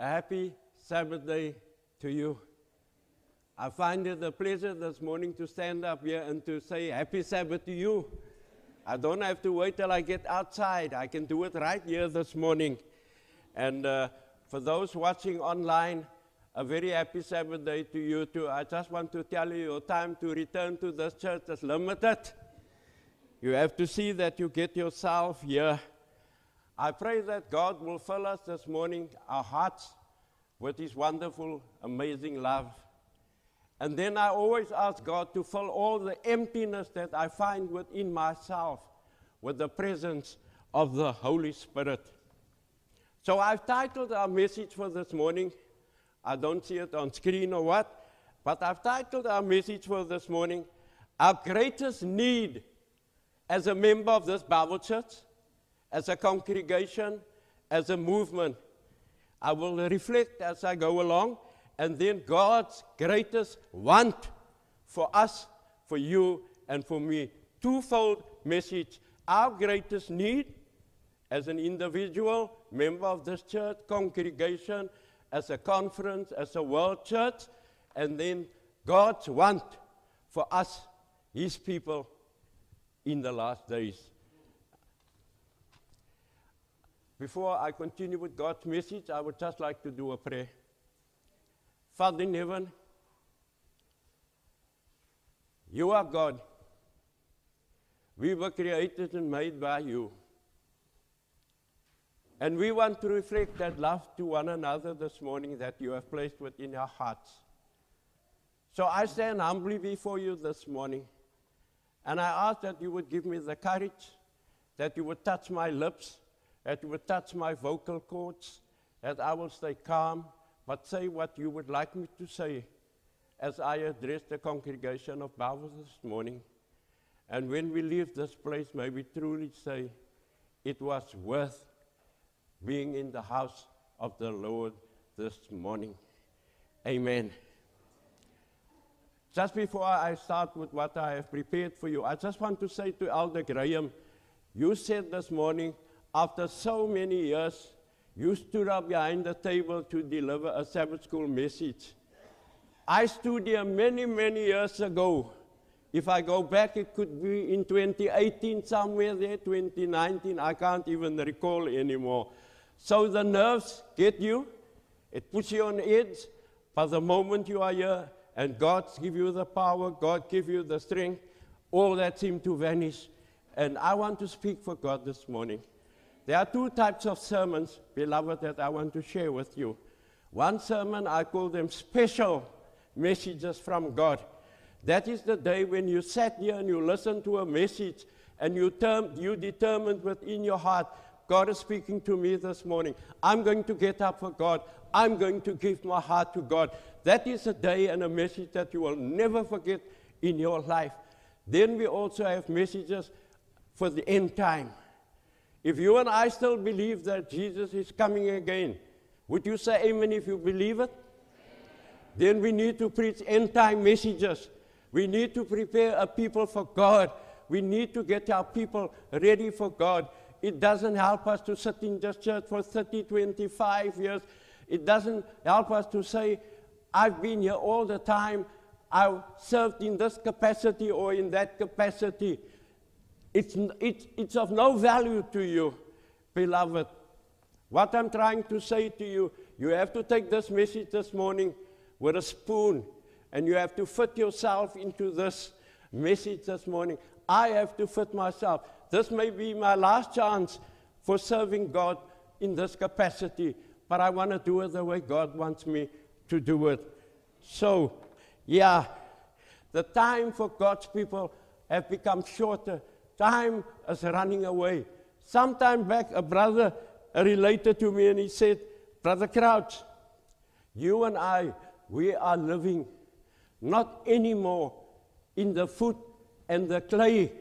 A happy Sabbath day to you. I find it a pleasure this morning to stand up here and to say happy Sabbath to you. I don't have to wait till I get outside. I can do it right here this morning. And uh, for those watching online, a very happy Sabbath day to you too. I just want to tell you your time to return to this church is limited. You have to see that you get yourself here. I pray that God will fill us this morning, our hearts, with His wonderful, amazing love. And then I always ask God to fill all the emptiness that I find within myself with the presence of the Holy Spirit. So I've titled our message for this morning. I don't see it on screen or what, but I've titled our message for this morning, Our Greatest Need as a member of this Bible church, as a congregation, as a movement. I will reflect as I go along, and then God's greatest want for us, for you, and for me. Twofold message. Our greatest need as an individual, member of this church, congregation, as a conference, as a world church, and then God's want for us, His people, in the last days. Before I continue with God's message, I would just like to do a prayer. Father in heaven, you are God. We were created and made by you. And we want to reflect that love to one another this morning that you have placed within our hearts. So I stand humbly before you this morning, and I ask that you would give me the courage, that you would touch my lips, you would touch my vocal cords, that I will stay calm, but say what you would like me to say as I address the congregation of Bellville this morning. And when we leave this place, may we truly say, it was worth being in the house of the Lord this morning. Amen. Just before I start with what I have prepared for you, I just want to say to Elder Graham, you said this morning, after so many years, you stood up behind the table to deliver a Sabbath school message. I stood here many, many years ago. If I go back, it could be in 2018, somewhere there, 2019, I can't even recall anymore. So the nerves get you, it puts you on edge, but the moment you are here and God give you the power, God give you the strength, all that seems to vanish. And I want to speak for God this morning. There are two types of sermons, beloved, that I want to share with you. One sermon, I call them special messages from God. That is the day when you sat here and you listened to a message and you, term, you determined within your heart God is speaking to me this morning. I'm going to get up for God. I'm going to give my heart to God. That is a day and a message that you will never forget in your life. Then we also have messages for the end time. If you and I still believe that Jesus is coming again, would you say amen if you believe it? Then we need to preach end time messages. We need to prepare a people for God. We need to get our people ready for God. It doesn't help us to sit in this church for 30, 25 years. It doesn't help us to say, I've been here all the time. I've served in this capacity or in that capacity. It's, it's, it's of no value to you, beloved. What I'm trying to say to you, you have to take this message this morning with a spoon and you have to fit yourself into this message this morning. I have to fit myself. This may be my last chance for serving God in this capacity, but I want to do it the way God wants me to do it. So, yeah, the time for God's people have become shorter. Time is running away. Sometime back, a brother related to me and he said, Brother Crouch, you and I, we are living not anymore in the foot and the clay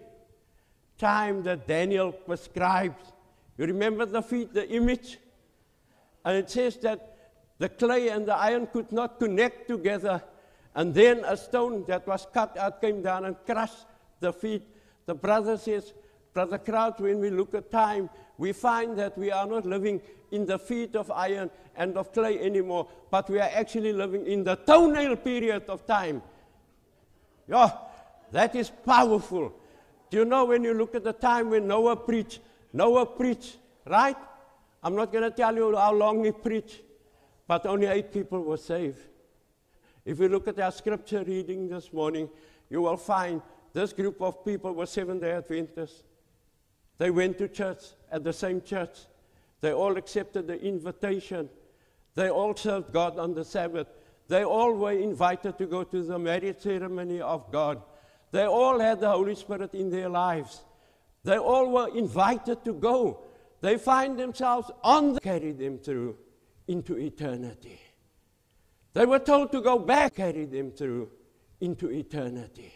time that Daniel prescribes. You remember the feet, the image? And it says that the clay and the iron could not connect together. And then a stone that was cut out came down and crushed the feet. The brother says, Brother Crouch, when we look at time, we find that we are not living in the feet of iron and of clay anymore, but we are actually living in the toenail period of time. Yeah, that is powerful. Do you know when you look at the time when Noah preached? Noah preached, right? I'm not going to tell you how long he preached, but only eight people were saved. If you look at our scripture reading this morning, you will find this group of people were Seventh day Adventists. They went to church at the same church. They all accepted the invitation. They all served God on the Sabbath. They all were invited to go to the marriage ceremony of God. They all had the Holy Spirit in their lives. They all were invited to go. They find themselves on the carry them through into eternity. They were told to go back, carry them through into eternity.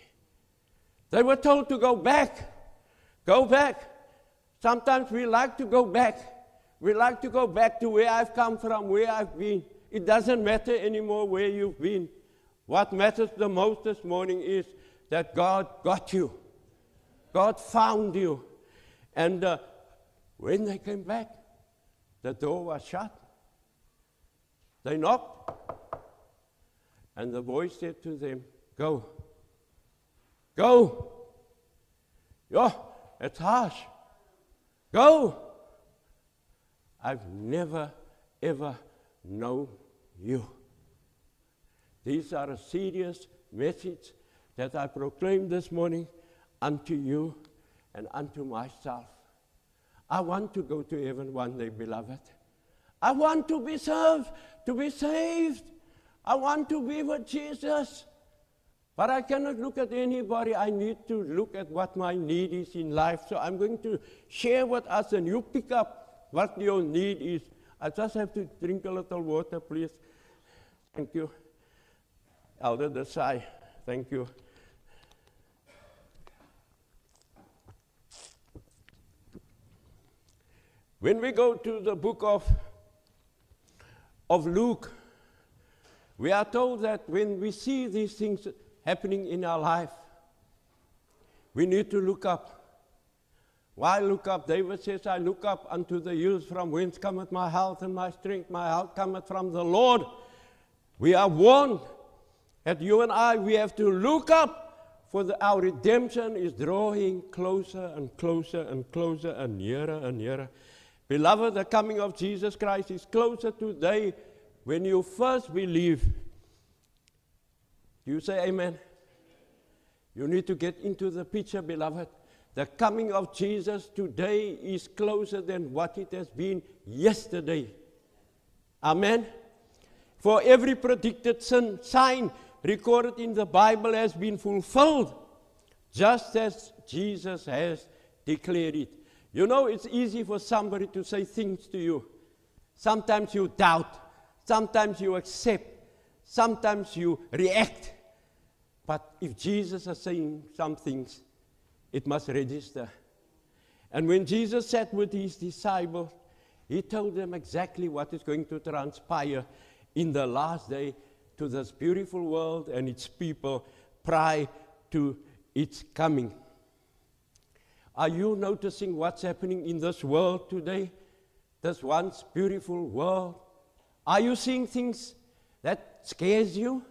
They were told to go back, go back. Sometimes we like to go back. We like to go back to where I've come from, where I've been. It doesn't matter anymore where you've been. What matters the most this morning is that God got you. God found you. And uh, when they came back, the door was shut. They knocked, and the voice said to them, Go. Go. Yeah, it's harsh. Go. I've never, ever known you. These are a serious message that I proclaim this morning unto you and unto myself. I want to go to heaven one day, beloved. I want to be served, to be saved. I want to be with Jesus. But I cannot look at anybody. I need to look at what my need is in life. So I'm going to share with us, and you pick up what your need is. I just have to drink a little water, please. Thank you. Elder Desai, thank you. When we go to the book of, of Luke, we are told that when we see these things happening in our life, we need to look up. Why look up? David says, I look up unto the hills from whence cometh my health and my strength. My health cometh from the Lord. We are warned that you and I, we have to look up, for the, our redemption is drawing closer and closer and closer and nearer and nearer. Beloved, the coming of Jesus Christ is closer today when you first believe. You say amen. You need to get into the picture, beloved. The coming of Jesus today is closer than what it has been yesterday. Amen. For every predicted sin, sign recorded in the Bible has been fulfilled, just as Jesus has declared it. You know, it's easy for somebody to say things to you. Sometimes you doubt, sometimes you accept, sometimes you react. But if Jesus is saying some things, it must register. And when Jesus sat with his disciples, he told them exactly what is going to transpire in the last day to this beautiful world and its people prior to its coming. Are you noticing what's happening in this world today? This once beautiful world? Are you seeing things that scares you?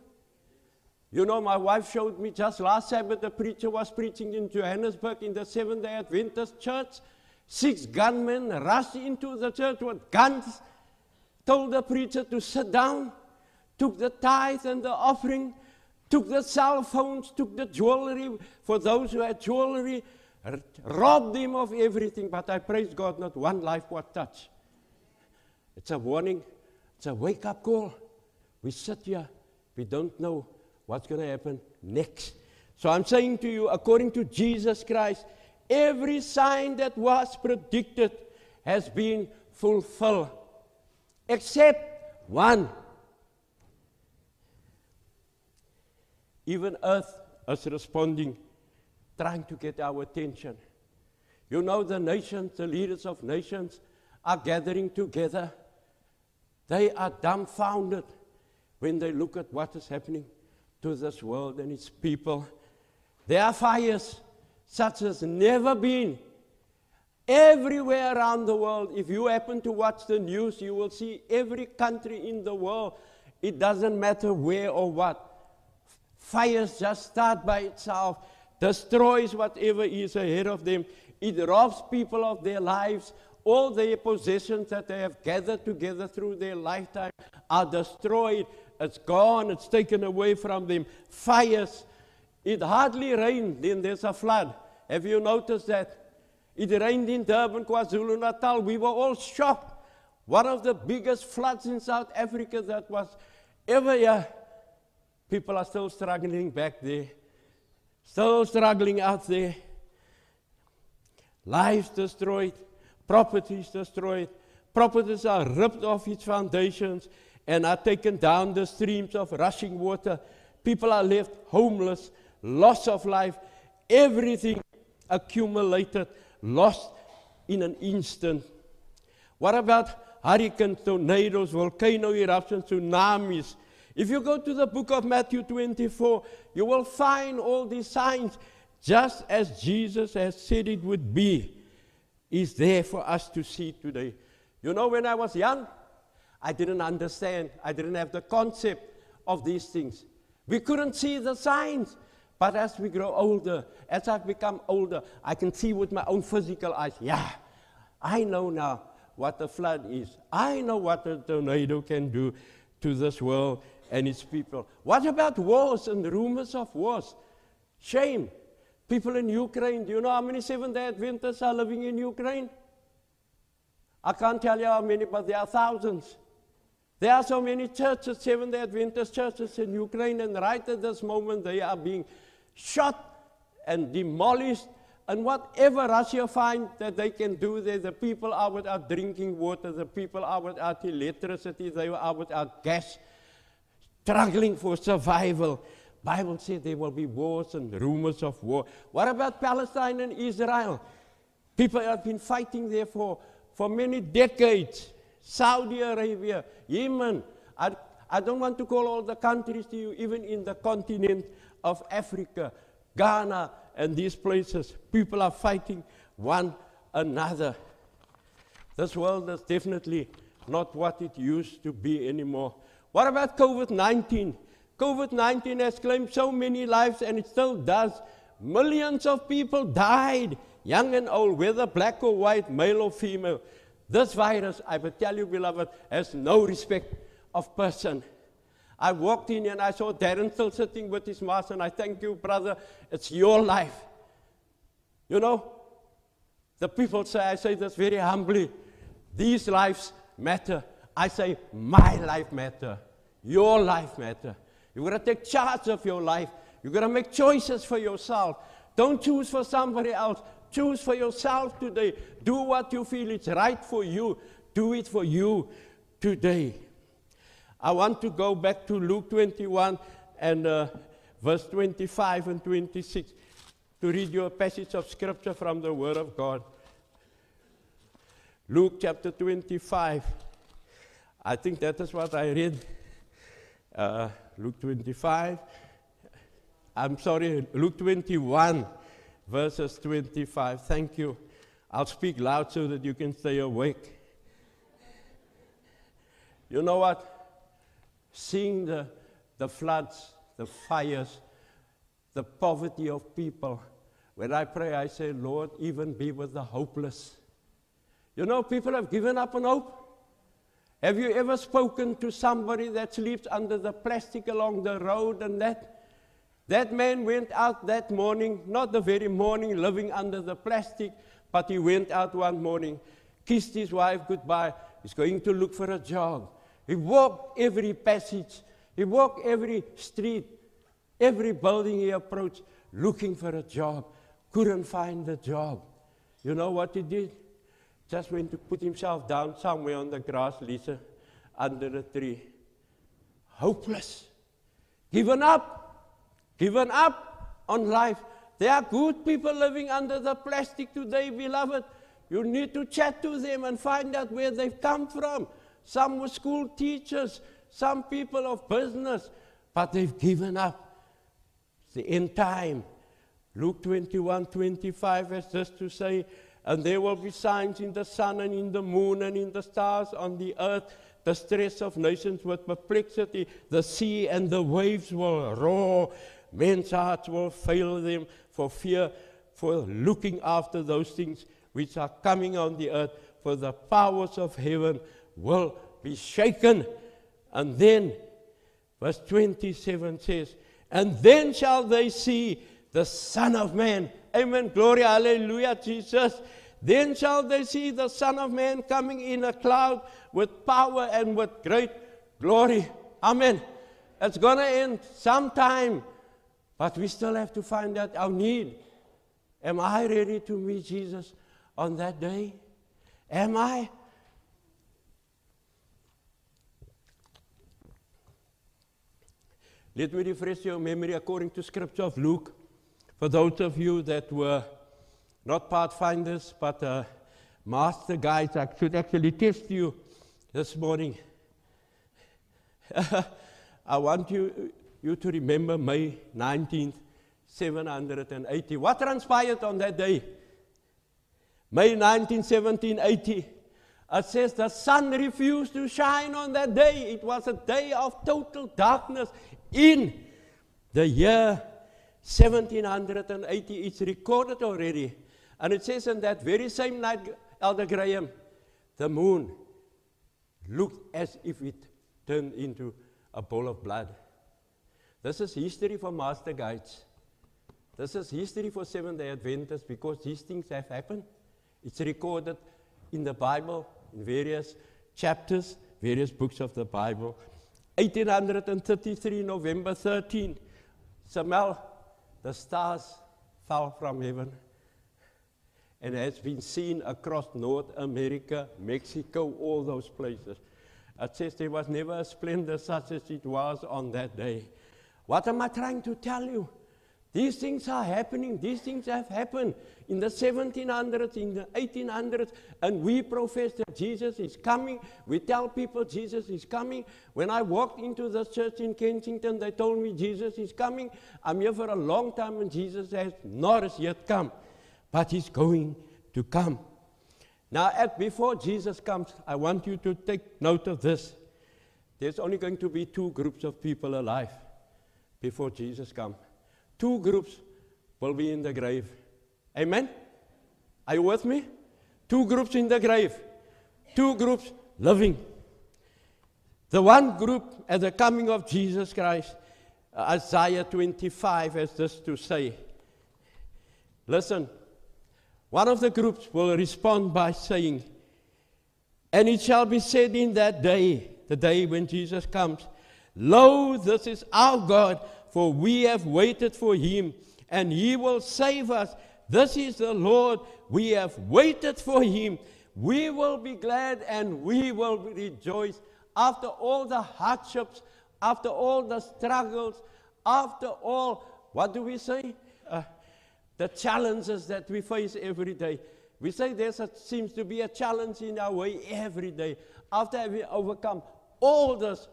You know, my wife showed me just last Sabbath, the preacher was preaching in Johannesburg in the Seventh day Adventist church. Six gunmen rushed into the church with guns, told the preacher to sit down, took the tithe and the offering, took the cell phones, took the jewelry for those who had jewelry, robbed them of everything, but I praise God, not one life was touched. It's a warning, it's a wake up call. We sit here, we don't know what's going to happen next. So I'm saying to you, according to Jesus Christ, every sign that was predicted has been fulfilled, except one. Even earth is responding trying to get our attention. You know, the nations, the leaders of nations, are gathering together. They are dumbfounded when they look at what is happening to this world and its people. There are fires such as never been Everywhere around the world, if you happen to watch the news, you will see every country in the world. It doesn't matter where or what. Fires just start by itself, destroys whatever is ahead of them. It robs people of their lives. All their possessions that they have gathered together through their lifetime are destroyed. It's gone, it's taken away from them. Fires. It hardly rains, then there's a flood. Have you noticed that? It rained in Durban, KwaZulu Natal. We were all shocked. One of the biggest floods in South Africa that was ever here. People are still struggling back there, still struggling out there. Lives destroyed, properties destroyed. Properties are ripped off its foundations and are taken down the streams of rushing water. People are left homeless, loss of life, everything accumulated, lost in an instant. What about hurricanes, tornadoes, volcano eruptions, tsunamis? If you go to the book of Matthew 24, you will find all these signs, just as Jesus has said it would be, is there for us to see today. You know, when I was young, I didn't understand, I didn't have the concept of these things. We couldn't see the signs. But as we grow older, as I've become older, I can see with my own physical eyes, yeah, I know now what a flood is. I know what a tornado can do to this world and its people. What about wars and rumors of wars? Shame. People in Ukraine, do you know how many Seventh day Adventists are living in Ukraine? I can't tell you how many, but there are thousands. There are so many churches, Seventh day Adventist churches in Ukraine, and right at this moment they are being shot and demolished. And whatever Russia finds that they can do there, the people are without drinking water, the people are without electricity, they are without gas, struggling for survival. Bible says there will be wars and rumors of war. What about Palestine and Israel? People have been fighting there for, for many decades. Saudi Arabia, Yemen. I, I don't want to call all the countries to you, even in the continent of Africa, Ghana, and these places. People are fighting one another. This world is definitely not what it used to be anymore. What about COVID 19? COVID 19 has claimed so many lives and it still does. Millions of people died, young and old, whether black or white, male or female. This virus, I will tell you, beloved, has no respect of person. I walked in and I saw Darren still sitting with his mask, and I thank you, brother. It's your life. You know, the people say, I say this very humbly, these lives matter. I say, my life matter. Your life matter. You've got to take charge of your life. You've got to make choices for yourself. Don't choose for somebody else. Choose for yourself today. Do what you feel is right for you. Do it for you today. I want to go back to Luke 21 and uh, verse 25 and 26 to read you a passage of scripture from the Word of God. Luke chapter 25. I think that is what I read. Uh, Luke 25. I'm sorry, Luke 21, verses 25. Thank you. I'll speak loud so that you can stay awake. You know what? seeing the, the floods, the fires, the poverty of people. When I pray, I say, Lord, even be with the hopeless. You know, people have given up on hope. Have you ever spoken to somebody that sleeps under the plastic along the road and that? That man went out that morning, not the very morning living under the plastic, but he went out one morning, kissed his wife goodbye. He's going to look for a job. He walked every passage, he walked every street, every building he approached, looking for a job. Couldn't find the job. You know what he did? Just went to put himself down somewhere on the grass, Lisa, under a tree. Hopeless. Given up. Given up on life. There are good people living under the plastic today, beloved. You need to chat to them and find out where they've come from. Some were school teachers, some people of business, but they've given up. It's the end time. Luke 21 25 has just to say, And there will be signs in the sun and in the moon and in the stars on the earth, the stress of nations with perplexity. The sea and the waves will roar. Men's hearts will fail them for fear, for looking after those things which are coming on the earth, for the powers of heaven will be shaken. And then, verse 27 says, And then shall they see the Son of Man. Amen. Glory, hallelujah, Jesus. Then shall they see the Son of Man coming in a cloud with power and with great glory. Amen. It's going to end sometime, but we still have to find out our need. Am I ready to meet Jesus on that day? Am I? Let me refresh your memory according to scripture of Luke. For those of you that were not pathfinders, but uh, master guides, I should actually test you this morning. I want you, you to remember May 19th, 780. What transpired on that day? May 19, 1780. It says the sun refused to shine on that day. It was a day of total darkness in the year 1780. It's recorded already. And it says on that very same night, Elder Graham, the moon looked as if it turned into a bowl of blood. This is history for master guides. This is history for Seventh day Adventists because these things have happened. It's recorded in the Bible, in various chapters, various books of the Bible. 1833, November 13, Samuel, the stars fell from heaven and has been seen across North America, Mexico, all those places. It says there was never a splendor such as it was on that day. What am I trying to tell you? These things are happening. These things have happened in the 1700s, in the 1800s, and we profess that Jesus is coming. We tell people Jesus is coming. When I walked into the church in Kensington, they told me Jesus is coming. I'm here for a long time, and Jesus has not as yet come, but he's going to come. Now, at, before Jesus comes, I want you to take note of this. There's only going to be two groups of people alive before Jesus comes two groups will be in the grave. Amen? Are you with me? Two groups in the grave, two groups living. The one group at the coming of Jesus Christ, uh, Isaiah 25 has this to say. Listen, one of the groups will respond by saying, And it shall be said in that day, the day when Jesus comes, Lo, this is our God for we have waited for him, and he will save us. This is the Lord. We have waited for him. We will be glad and we will rejoice after all the hardships, after all the struggles, after all, what do we say? Uh, the challenges that we face every day. We say there seems to be a challenge in our way every day. After having overcome all this,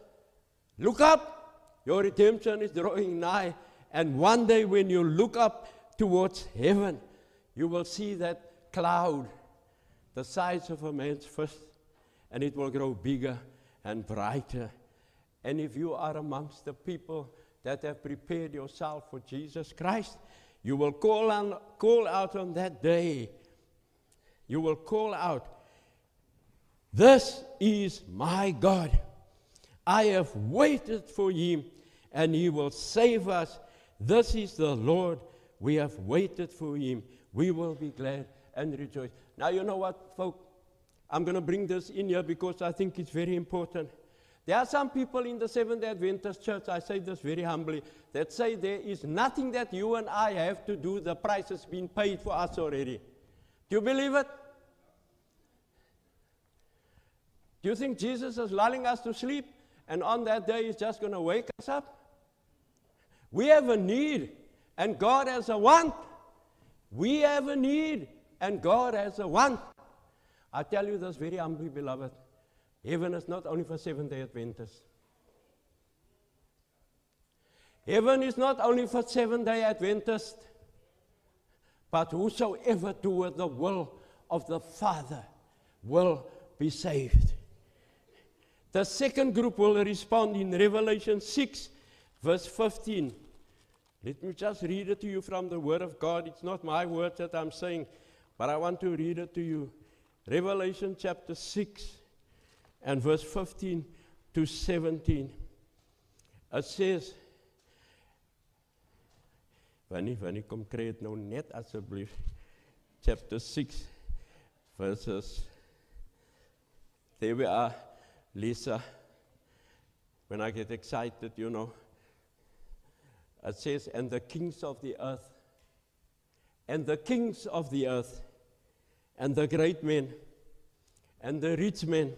look up your redemption is drawing nigh. And one day when you look up towards heaven, you will see that cloud the size of a man's fist, and it will grow bigger and brighter. And if you are amongst the people that have prepared yourself for Jesus Christ, you will call, on, call out on that day. You will call out, This is my God. I have waited for him and he will save us. This is the Lord. We have waited for him. We will be glad and rejoice. Now, you know what, folks? I'm going to bring this in here because I think it's very important. There are some people in the Seventh day Adventist church, I say this very humbly, that say there is nothing that you and I have to do. The price has been paid for us already. Do you believe it? Do you think Jesus is lulling us to sleep and on that day he's just going to wake us up? We have a need, and God has a want. We have a need, and God has a want. I tell you this very humbly, beloved. Heaven is not only for Seventh day Adventists. Heaven is not only for Seventh day Adventists, but whosoever doeth the will of the Father will be saved. The second group will respond in Revelation 6, verse 15. Let me just read it to you from the Word of God. It's not my word that I'm saying, but I want to read it to you. Revelation chapter 6 and verse 15 to 17. It says, Wanneer wanneer kom kry dit nou net asseblief chapter 6 verses There we are Lisa when I get excited you know it says and the kings of the earth and the kings of the earth and the great men and the rich men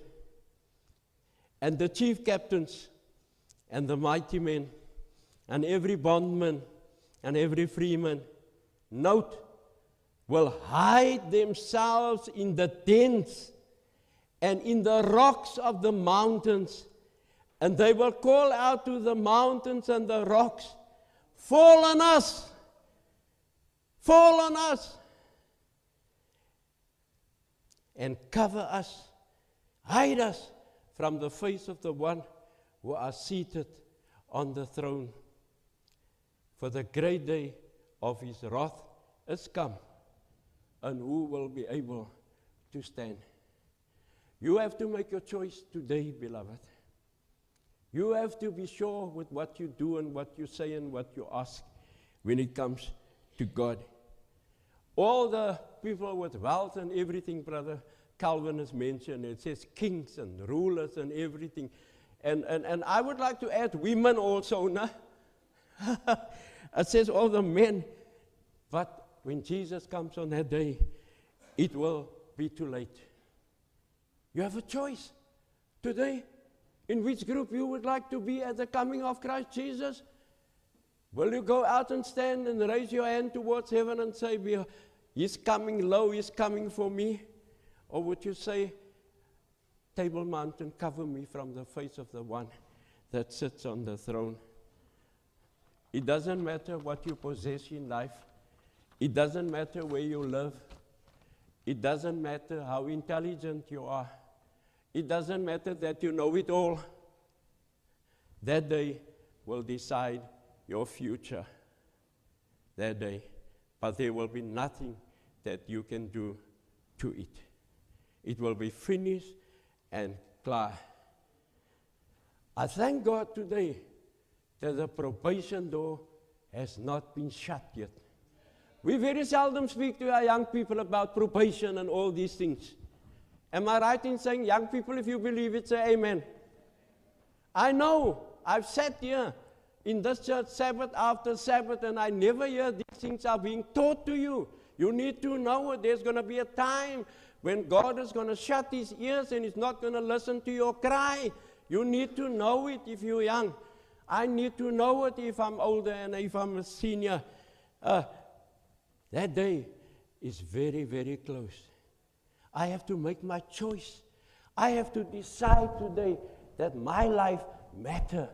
and the chief captains and the mighty men and every bondman and every freeman, note, will hide themselves in the dens and in the rocks of the mountains, and they will call out to the mountains and the rocks, Fall on us! Fall on us! And cover us, hide us from the face of the one who are seated on the throne for the great day of his wrath is come, and who will be able to stand? You have to make your choice today, beloved. You have to be sure with what you do and what you say and what you ask when it comes to God. All the people with wealth and everything, brother Calvin has mentioned, it says kings and rulers and everything. And, and, and I would like to add women also, no? It says all the men. But when Jesus comes on that day, it will be too late. You have a choice today in which group you would like to be at the coming of Christ Jesus. Will you go out and stand and raise your hand towards heaven and say, He's coming low, He's coming for me? Or would you say, Table Mountain, cover me from the face of the one that sits on the throne? It doesn't matter what you possess in life. It doesn't matter where you live. It doesn't matter how intelligent you are. It doesn't matter that you know it all. That day will decide your future. That day. But there will be nothing that you can do to it. It will be finished and clear. I thank God today that the probation door has not been shut yet. We very seldom speak to our young people about probation and all these things. Am I right in saying, young people, if you believe it, say amen? I know. I've sat here in this church Sabbath after Sabbath, and I never hear these things are being taught to you. You need to know it. There's going to be a time when God is going to shut his ears and he's not going to listen to your cry. You need to know it if you're young. I need to know it if I'm older and if I'm a senior. Uh, that day is very, very close. I have to make my choice. I have to decide today that my life matter.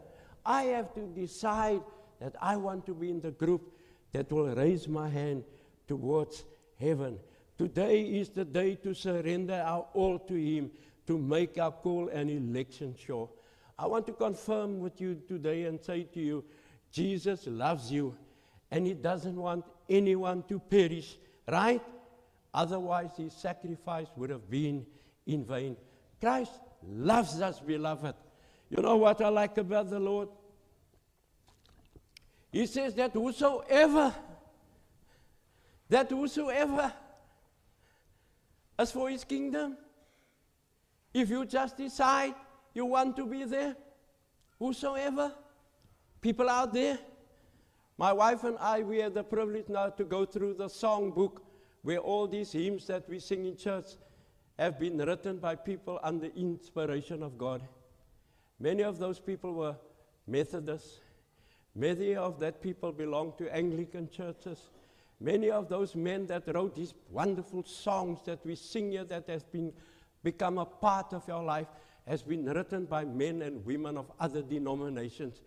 I have to decide that I want to be in the group that will raise my hand towards heaven. Today is the day to surrender our all to Him, to make our call and election sure. I want to confirm with you today and say to you Jesus loves you and He doesn't want anyone to perish, right? Otherwise, His sacrifice would have been in vain. Christ loves us, beloved. You know what I like about the Lord? He says that whosoever, that whosoever as for his kingdom, if you just decide you want to be there? Whosoever? People out there? My wife and I, we had the privilege now to go through the song book where all these hymns that we sing in church have been written by people under inspiration of God. Many of those people were Methodists. Many of that people belong to Anglican churches. Many of those men that wrote these wonderful songs that we sing here that has been become a part of your life has been written by men and women of other denominations.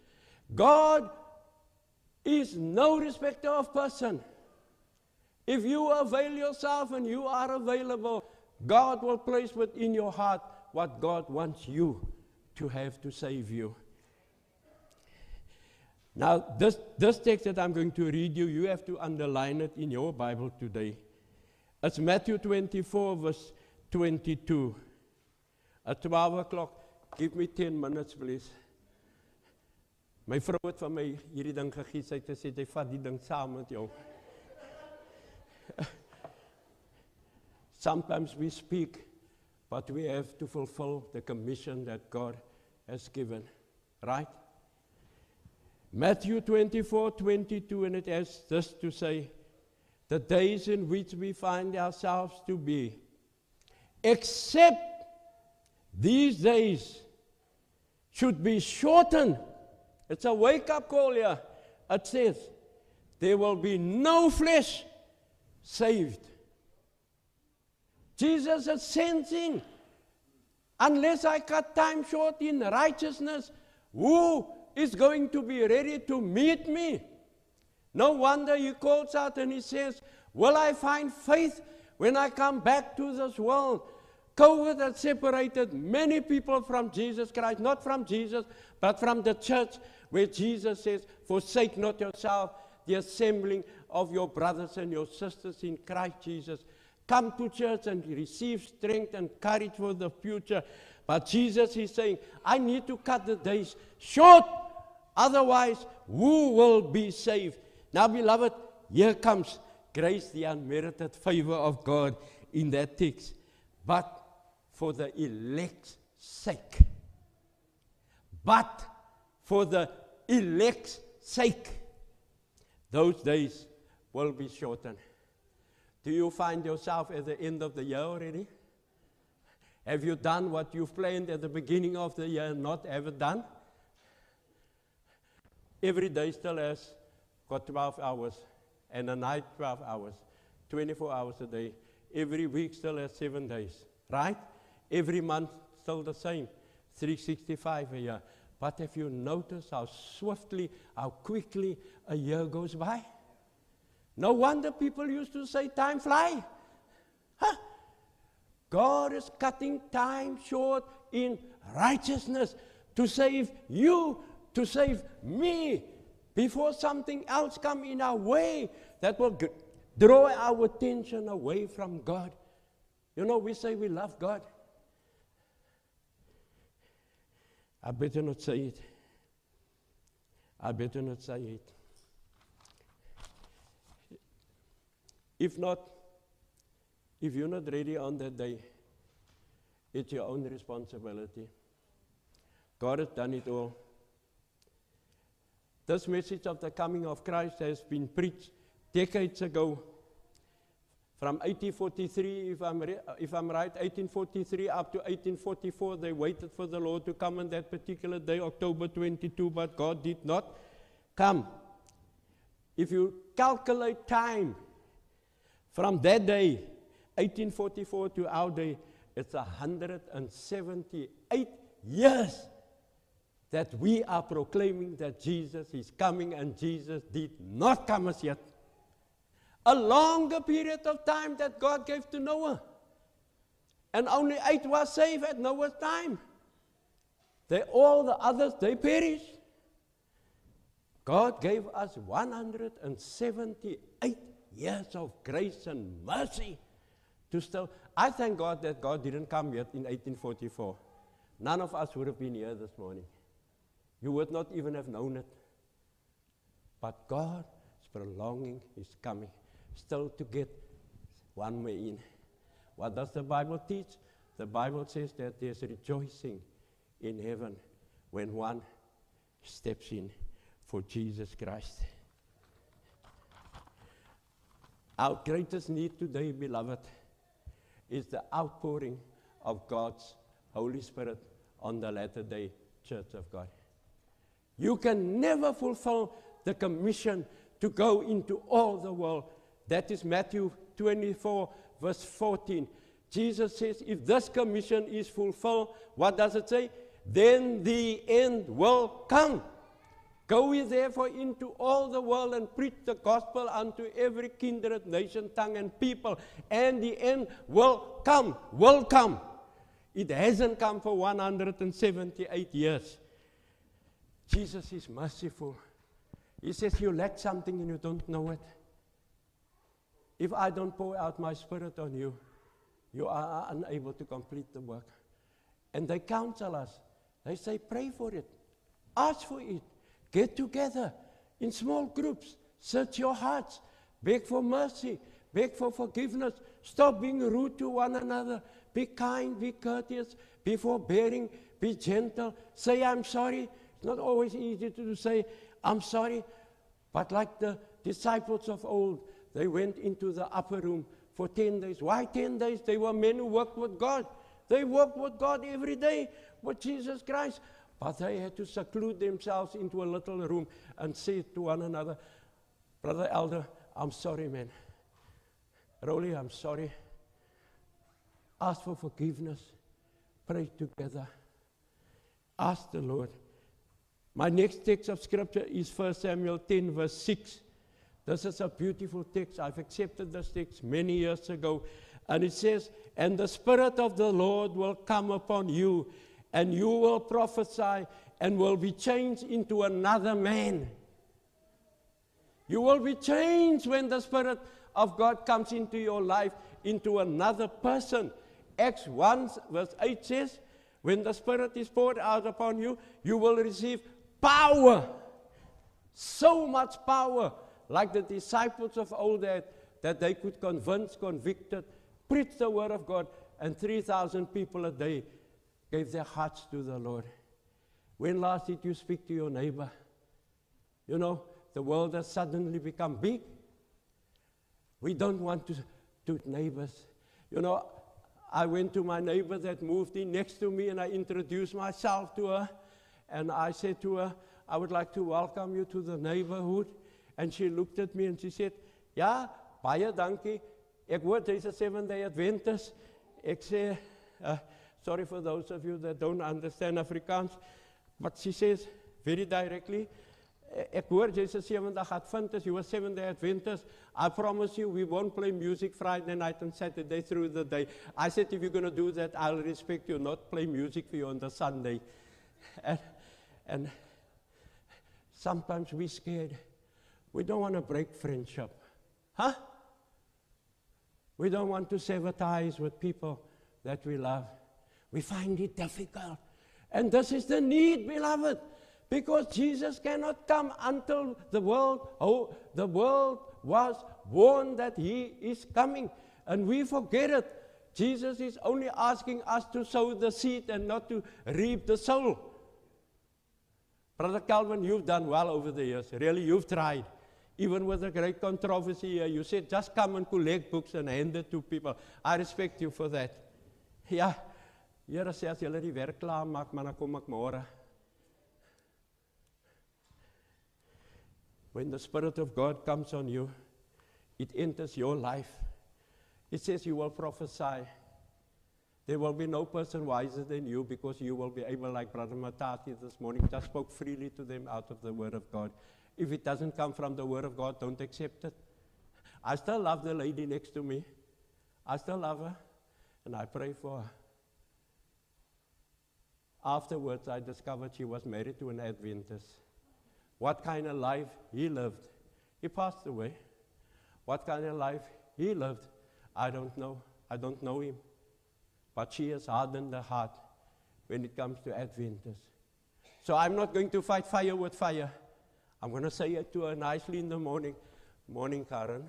God is no respecter of person. If you avail yourself and you are available, God will place within your heart what God wants you to have to save you. Now, this, this text that I'm going to read you, you have to underline it in your Bible today. It's Matthew 24, verse 22. At 12 o'clock, give me 10 minutes, please. My vrou het van my hierdie ding gegee, sy het gesê jy vat die ding saam met jou. Sometimes we speak, but we have to fulfill the commission that God has given, right? Matthew 24 22, and it has this to say the days in which we find ourselves to be, except these days should be shortened. It's a wake up call here. It says, there will be no flesh saved. Jesus is sensing, unless I cut time short in righteousness, who is going to be ready to meet me. No wonder he calls out and he says, Will I find faith when I come back to this world? COVID has separated many people from Jesus Christ, not from Jesus, but from the church, where Jesus says, Forsake not yourself, the assembling of your brothers and your sisters in Christ Jesus. Come to church and receive strength and courage for the future. But Jesus is saying, I need to cut the days short Otherwise, who will be saved? Now, beloved, here comes grace, the unmerited favor of God in that text. But for the elect's sake. But for the elect's sake. Those days will be shortened. Do you find yourself at the end of the year already? Have you done what you've planned at the beginning of the year and not ever done? Every day still has got 12 hours, and a night 12 hours, 24 hours a day. Every week still has seven days, right? Every month still the same, 365 a year. But have you noticed how swiftly, how quickly a year goes by? No wonder people used to say, Time fly. Huh? God is cutting time short in righteousness to save you to save me before something else come in our way that will g- draw our attention away from God. You know, we say we love God. I better not say it. I better not say it. If not, if you're not ready on that day, it's your own responsibility. God has done it all. This message of the coming of Christ has been preached decades ago. From 1843, if I'm, if I'm right, 1843 up to 1844, they waited for the Lord to come on that particular day, October 22, but God did not come. If you calculate time from that day, 1844 to our day, it's 178 years that we are proclaiming that Jesus is coming and Jesus did not come as yet. A longer period of time that God gave to Noah. And only eight were saved at Noah's time. They, all the others, they perished. God gave us 178 years of grace and mercy to still. I thank God that God didn't come yet in 1844. None of us would have been here this morning. You would not even have known it. But God is prolonging His coming, still to get one way in. What does the Bible teach? The Bible says that there's rejoicing in heaven when one steps in for Jesus Christ. Our greatest need today, beloved, is the outpouring of God's Holy Spirit on the latter day church of God. You can never fulfill the commission to go into all the world. That is Matthew 24, verse 14. Jesus says, if this commission is fulfilled, what does it say? Then the end will come. Go ye therefore into all the world and preach the gospel unto every kindred, nation, tongue, and people, and the end will come, will come. It hasn't come for 178 years. Jesus is merciful. He says, You lack something and you don't know it. If I don't pour out my spirit on you, you are unable to complete the work. And they counsel us. They say, Pray for it, ask for it, get together in small groups, search your hearts, beg for mercy, beg for forgiveness, stop being rude to one another, be kind, be courteous, be forbearing, be gentle, say, I'm sorry. It's not always easy to say, I'm sorry. But like the disciples of old, they went into the upper room for 10 days. Why 10 days? They were men who worked with God. They worked with God every day with Jesus Christ. But they had to seclude themselves into a little room and say to one another, Brother Elder, I'm sorry, man. Rolly, I'm sorry. Ask for forgiveness. Pray together. Ask the Lord. My next text of scripture is 1 Samuel 10, verse 6. This is a beautiful text. I've accepted this text many years ago. And it says, And the Spirit of the Lord will come upon you, and you will prophesy and will be changed into another man. You will be changed when the Spirit of God comes into your life, into another person. Acts 1, verse 8 says, When the Spirit is poured out upon you, you will receive power. So much power, like the disciples of old that, that they could convince, convicted, preach the word of God, and 3,000 people a day gave their hearts to the Lord. When last did you speak to your neighbor? You know, the world has suddenly become big. We don't want to, to neighbors. You know, I went to my neighbor that moved in next to me and I introduced myself to her. And I said to her, I would like to welcome you to the neighborhood. And she looked at me and she said, Ja, baie dankie. Ek hoor jy's a seven-day Adventist. Ek sê, uh, sorry for those of you that don't understand Afrikaans. But she says very directly, ek hoor jy's a seven-day Adventist. You are seven-day Adventist. I promise you we won't play music Friday night and Saturday through the day. I said, if you're going to do that, I'll respect you, not play music for you on the Sunday. And, and sometimes we're scared. We don't want to break friendship. Huh? We don't want to sever ties with people that we love. We find it difficult. And this is the need, beloved, because Jesus cannot come until the world, oh, the world was warned that he is coming. And we forget it. Jesus is only asking us to sow the seed and not to reap the soul. Brother Calvin, you've done well over the years. Really, you've tried. Even with a great controversy here, you said just come and collect books and hand it to people. I respect you for that. Ja, Here sê as julle die werk klaar maak, maar dan kom ek môre. When the Spirit of God comes on you, it enters your life. It says you will prophesy. There will be no person wiser than you because you will be able, like Brother Matati this morning, just spoke freely to them out of the Word of God. If it doesn't come from the Word of God, don't accept it. I still love the lady next to me. I still love her, and I pray for her. Afterwards, I discovered she was married to an Adventist. What kind of life he lived? He passed away. What kind of life he lived? I don't know. I don't know him. But she has hardened the heart when it comes to Adventists. So I'm not going to fight fire with fire. I'm going to say it to her nicely in the morning. Morning, Karen.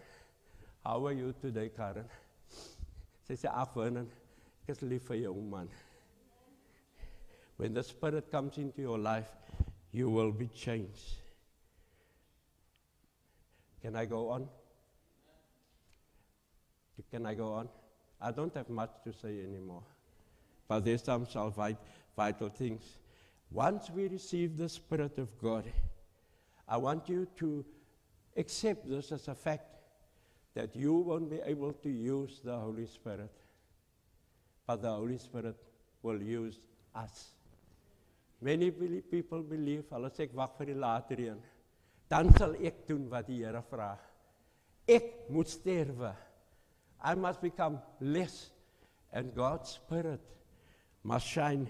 How are you today, Karen? Sy sê, "Ag, Vernon, ek is lief vir man." When the Spirit comes into your life, you will be changed. Can I go on? Can I go on? I don't have much to say anymore. But there's some vital things. Once we receive the Spirit of God, I want you to accept this as a fact that you won't be able to use the Holy Spirit, but the Holy Spirit will use us. Many people believe, hulle sê ek wag vir die later een. Dan sal ek doen wat die Here vra. Ek moet sterwe. I must become less and God's spirit must shine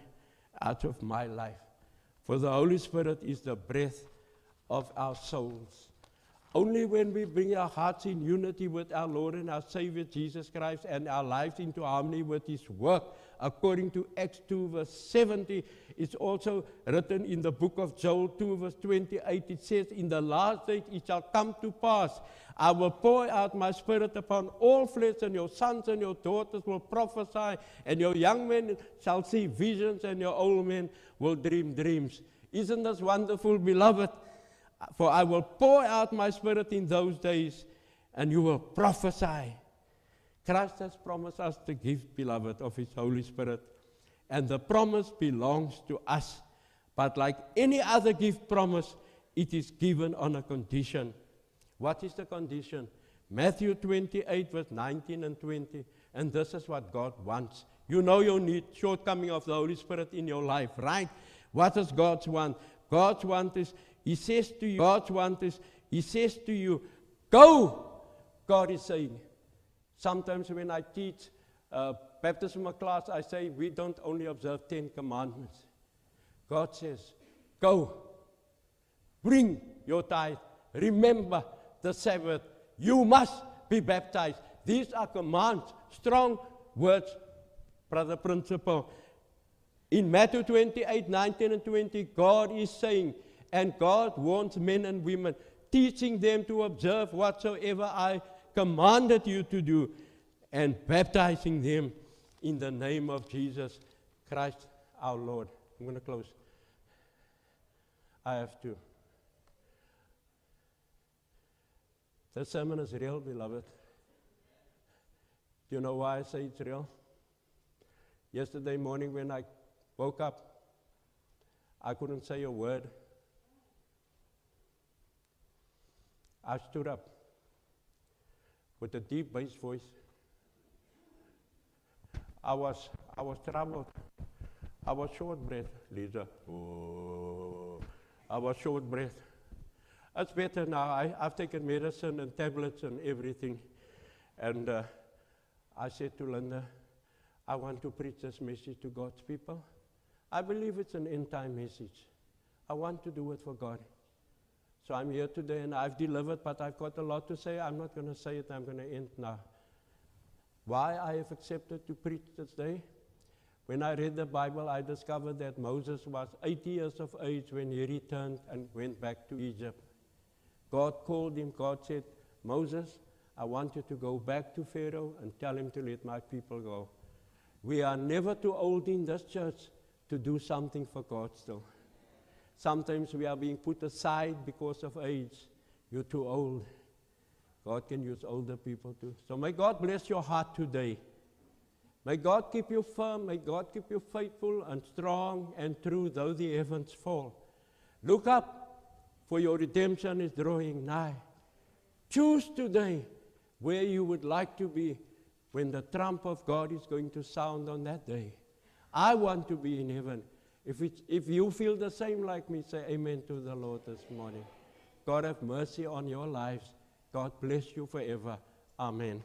out of my life. For the Holy Spirit is the breath of our souls. Only when we bring our hearts in unity with our Lord and our Savior Jesus Christ and our lives into harmony with His work, according to Acts 2, verse 70, it's also written in the book of Joel 2, verse 28. It says, In the last days it shall come to pass, I will pour out my spirit upon all flesh, and your sons and your daughters will prophesy, and your young men shall see visions, and your old men will dream dreams. Isn't this wonderful, beloved? For I will pour out my spirit in those days, and you will prophesy. Christ has promised us the gift, beloved, of His Holy Spirit. And the promise belongs to us. But like any other gift promise, it is given on a condition. What is the condition? Matthew 28, verse 19 and 20. And this is what God wants. You know your need, shortcoming of the Holy Spirit in your life, right? What does God want? God's want is he says to you, God's want is, He says to you, go. God is saying. Sometimes when I teach uh, baptism class, I say we don't only observe Ten Commandments. God says, go. Bring your tithe. Remember the Sabbath. You must be baptized. These are commands, strong words, brother principle. In Matthew 28 19 and 20, God is saying, and God wants men and women, teaching them to observe whatsoever I commanded you to do, and baptizing them in the name of Jesus Christ our Lord. I'm going to close. I have to. The sermon is real, beloved. Do you know why I say it's real? Yesterday morning, when I woke up, I couldn't say a word. I stood up with a deep bass voice. I was, I was troubled. I was short breath, Lisa. Oh, I was short breath. It's better now. I, I've taken medicine and tablets and everything. And uh, I said to Linda, I want to preach this message to God's people. I believe it's an end time message. I want to do it for God. So I'm here today and I've delivered, but I've got a lot to say. I'm not going to say it, I'm going to end now. Why I have accepted to preach this day? When I read the Bible, I discovered that Moses was 80 years of age when he returned and went back to Egypt. God called him, God said, Moses, I want you to go back to Pharaoh and tell him to let my people go. We are never too old in this church to do something for God still. Sometimes we are being put aside because of age. You're too old. God can use older people too. So may God bless your heart today. May God keep you firm. May God keep you faithful and strong and true, though the heavens fall. Look up, for your redemption is drawing nigh. Choose today where you would like to be when the trump of God is going to sound on that day. I want to be in heaven. If, it, if you feel the same like me, say amen to the Lord this morning. God have mercy on your lives. God bless you forever. Amen.